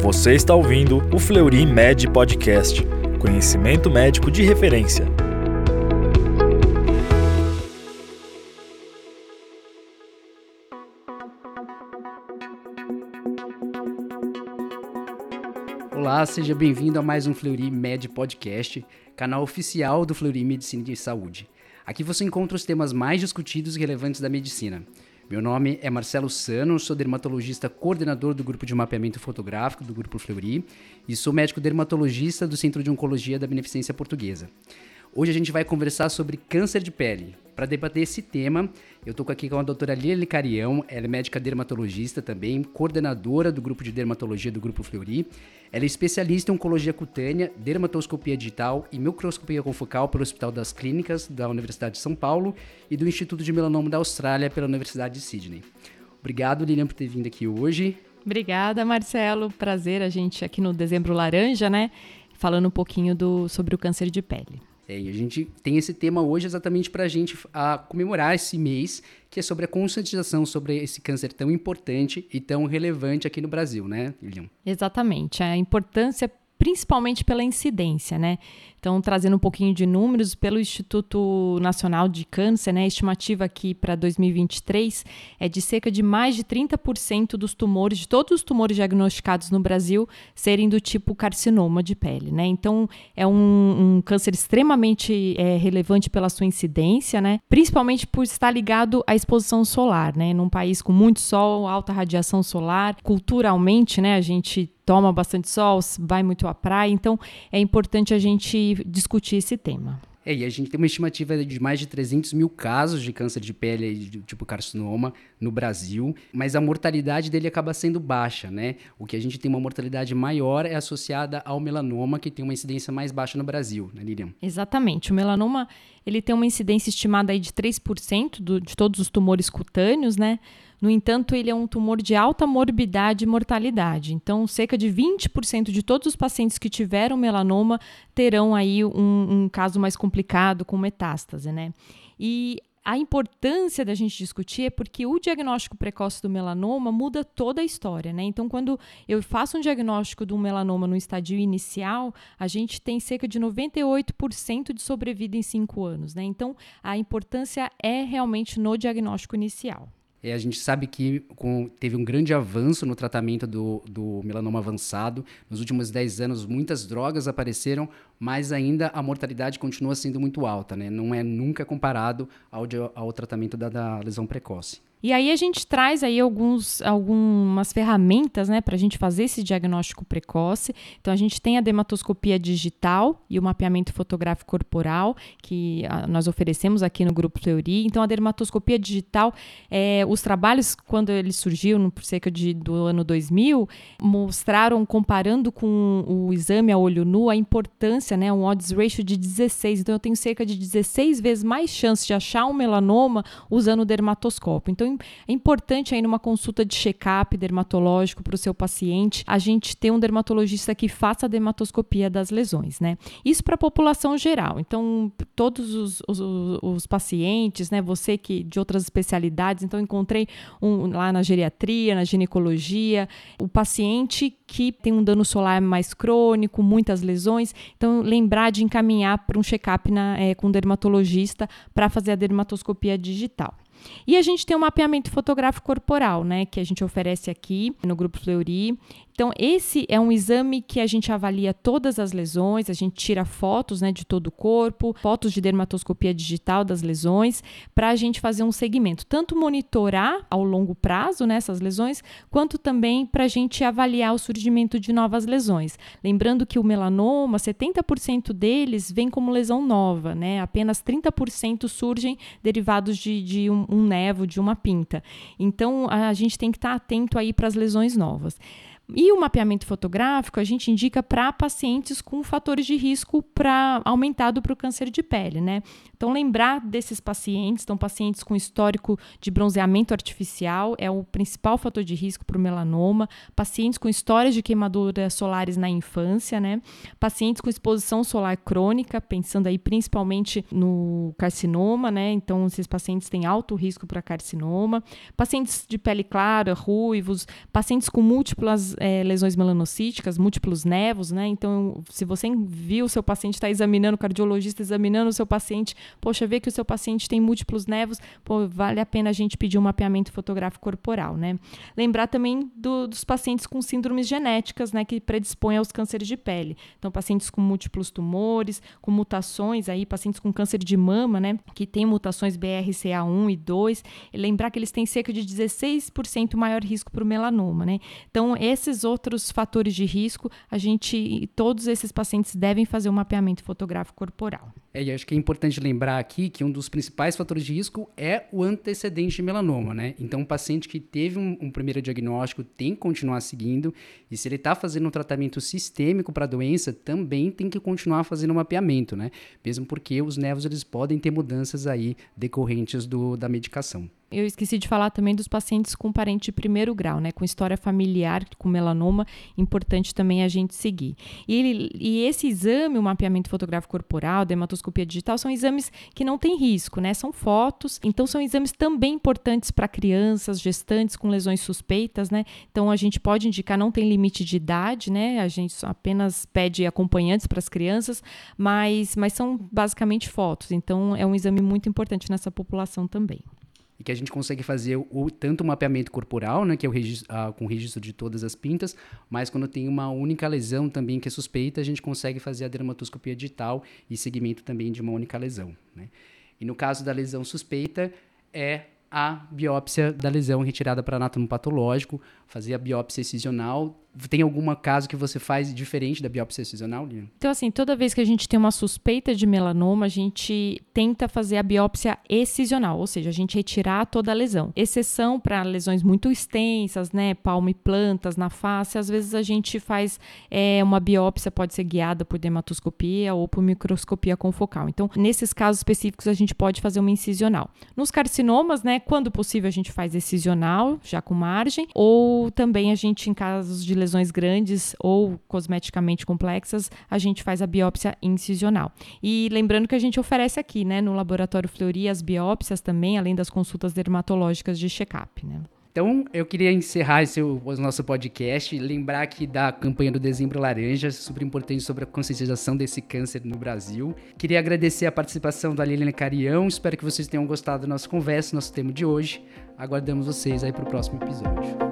Você está ouvindo o Fleury Med Podcast, conhecimento médico de referência. Olá, seja bem-vindo a mais um Fleury Med Podcast, canal oficial do Fleury Medicina e Saúde. Aqui você encontra os temas mais discutidos e relevantes da medicina. Meu nome é Marcelo Sano, sou dermatologista coordenador do grupo de mapeamento fotográfico do Grupo Fleury e sou médico dermatologista do Centro de Oncologia da Beneficência Portuguesa. Hoje a gente vai conversar sobre câncer de pele. Para debater esse tema, eu estou aqui com a doutora Lili Carião, ela é médica dermatologista também, coordenadora do grupo de dermatologia do Grupo Fleury. Ela é especialista em oncologia cutânea, dermatoscopia digital e microscopia confocal pelo Hospital das Clínicas da Universidade de São Paulo e do Instituto de Melanoma da Austrália pela Universidade de Sydney. Obrigado, Lilian, por ter vindo aqui hoje. Obrigada, Marcelo. Prazer a gente aqui no Dezembro Laranja, né? Falando um pouquinho do, sobre o câncer de pele. É, e a gente tem esse tema hoje exatamente para a gente comemorar esse mês, que é sobre a conscientização sobre esse câncer tão importante e tão relevante aqui no Brasil, né, Lilian? Exatamente. A importância principalmente pela incidência, né? Então, trazendo um pouquinho de números, pelo Instituto Nacional de Câncer, né, a estimativa aqui para 2023 é de cerca de mais de 30% dos tumores, de todos os tumores diagnosticados no Brasil, serem do tipo carcinoma de pele. Né? Então, é um, um câncer extremamente é, relevante pela sua incidência, né? principalmente por estar ligado à exposição solar. Né? Num país com muito sol, alta radiação solar, culturalmente, né, a gente toma bastante sol, vai muito à praia, então é importante a gente discutir esse tema. É, e a gente tem uma estimativa de mais de 300 mil casos de câncer de pele, de tipo carcinoma, no Brasil, mas a mortalidade dele acaba sendo baixa, né? O que a gente tem uma mortalidade maior é associada ao melanoma, que tem uma incidência mais baixa no Brasil, né, Lilian? Exatamente. O melanoma, ele tem uma incidência estimada aí de 3% do, de todos os tumores cutâneos, né? No entanto, ele é um tumor de alta morbidade e mortalidade. Então, cerca de 20% de todos os pacientes que tiveram melanoma terão aí um, um caso mais complicado com metástase, né? E a importância da gente discutir é porque o diagnóstico precoce do melanoma muda toda a história, né? Então, quando eu faço um diagnóstico do melanoma no estadio inicial, a gente tem cerca de 98% de sobrevida em 5 anos, né? Então, a importância é realmente no diagnóstico inicial. É, a gente sabe que com, teve um grande avanço no tratamento do, do melanoma avançado. Nos últimos 10 anos, muitas drogas apareceram, mas ainda a mortalidade continua sendo muito alta, né? Não é nunca comparado ao, ao tratamento da, da lesão precoce. E aí a gente traz aí alguns, algumas ferramentas né, para a gente fazer esse diagnóstico precoce. Então a gente tem a dermatoscopia digital e o mapeamento fotográfico corporal, que a, nós oferecemos aqui no Grupo Teoria. Então a dermatoscopia digital, é, os trabalhos, quando ele surgiu, no, por cerca de, do ano 2000, mostraram, comparando com o exame a olho nu, a importância, né, um odds ratio de 16. Então eu tenho cerca de 16 vezes mais chance de achar um melanoma usando o dermatoscópio. Então é importante aí numa consulta de check-up dermatológico para o seu paciente, a gente ter um dermatologista que faça a dermatoscopia das lesões, né? Isso para a população geral. Então, todos os, os, os, pacientes, né? Você que de outras especialidades, então encontrei um, lá na geriatria, na ginecologia, o paciente que tem um dano solar mais crônico, muitas lesões, então lembrar de encaminhar para um check-up é, com dermatologista para fazer a dermatoscopia digital. E a gente tem o um mapeamento fotográfico corporal, né, que a gente oferece aqui no Grupo Fleury. Então, esse é um exame que a gente avalia todas as lesões, a gente tira fotos né, de todo o corpo, fotos de dermatoscopia digital das lesões, para a gente fazer um segmento, tanto monitorar ao longo prazo né, essas lesões, quanto também para a gente avaliar o surgimento de novas lesões. Lembrando que o melanoma, 70% deles vem como lesão nova, né? apenas 30% surgem derivados de, de um, um nevo, de uma pinta. Então, a gente tem que estar tá atento aí para as lesões novas. E o mapeamento fotográfico a gente indica para pacientes com fatores de risco para aumentado para o câncer de pele, né? Então, lembrar desses pacientes, então, pacientes com histórico de bronzeamento artificial é o principal fator de risco para o melanoma, pacientes com histórias de queimaduras solares na infância, né? Pacientes com exposição solar crônica, pensando aí principalmente no carcinoma, né? Então, esses pacientes têm alto risco para carcinoma, pacientes de pele clara, ruivos, pacientes com múltiplas é, lesões melanocíticas, múltiplos nevos, né? Então, se você viu o seu paciente está examinando, o cardiologista examinando o seu paciente, poxa, vê que o seu paciente tem múltiplos nevos, pô, vale a pena a gente pedir um mapeamento fotográfico corporal, né? Lembrar também do, dos pacientes com síndromes genéticas, né, que predispõem aos cânceres de pele. Então, pacientes com múltiplos tumores, com mutações aí, pacientes com câncer de mama, né, que tem mutações BRCA1 e 2, e lembrar que eles têm cerca de 16% maior risco para o melanoma, né? Então, esses outros fatores de risco, a gente, todos esses pacientes devem fazer um mapeamento fotográfico corporal. É, e acho que é importante lembrar aqui que um dos principais fatores de risco é o antecedente de melanoma, né? Então, um paciente que teve um, um primeiro diagnóstico tem que continuar seguindo, e se ele está fazendo um tratamento sistêmico para a doença, também tem que continuar fazendo o mapeamento, né? Mesmo porque os nervos eles podem ter mudanças aí decorrentes do, da medicação. Eu esqueci de falar também dos pacientes com parente de primeiro grau, né, com história familiar com melanoma, importante também a gente seguir. E, e esse exame, o mapeamento fotográfico corporal, dermatoscopia digital, são exames que não têm risco, né, são fotos, então são exames também importantes para crianças, gestantes com lesões suspeitas, né, então a gente pode indicar, não tem limite de idade, né, a gente apenas pede acompanhantes para as crianças, mas, mas são basicamente fotos, então é um exame muito importante nessa população também e que a gente consegue fazer o, tanto o mapeamento corporal, né, que é o registro, ah, com registro de todas as pintas, mas quando tem uma única lesão também que é suspeita, a gente consegue fazer a dermatoscopia digital e segmento também de uma única lesão. Né? E no caso da lesão suspeita, é a biópsia da lesão retirada para anatomo patológico, fazer a biópsia excisional tem algum caso que você faz diferente da biópsia excisional, Lina? Então, assim, toda vez que a gente tem uma suspeita de melanoma, a gente tenta fazer a biópsia excisional, ou seja, a gente retirar toda a lesão. Exceção para lesões muito extensas, né, palma e plantas na face, às vezes a gente faz é, uma biópsia, pode ser guiada por dermatoscopia ou por microscopia confocal. Então, nesses casos específicos, a gente pode fazer uma incisional. Nos carcinomas, né, quando possível, a gente faz excisional, já com margem, ou também a gente, em casos de lesões grandes ou cosmeticamente complexas, a gente faz a biópsia incisional. E lembrando que a gente oferece aqui, né, no Laboratório Fleury, as biópsias também, além das consultas dermatológicas de check-up, né? Então, eu queria encerrar esse, o, o nosso podcast, lembrar aqui da campanha do Dezembro Laranja, super importante sobre a conscientização desse câncer no Brasil. Queria agradecer a participação da Liliana Carião, espero que vocês tenham gostado da nossa conversa, nosso tema de hoje. Aguardamos vocês aí para o próximo episódio.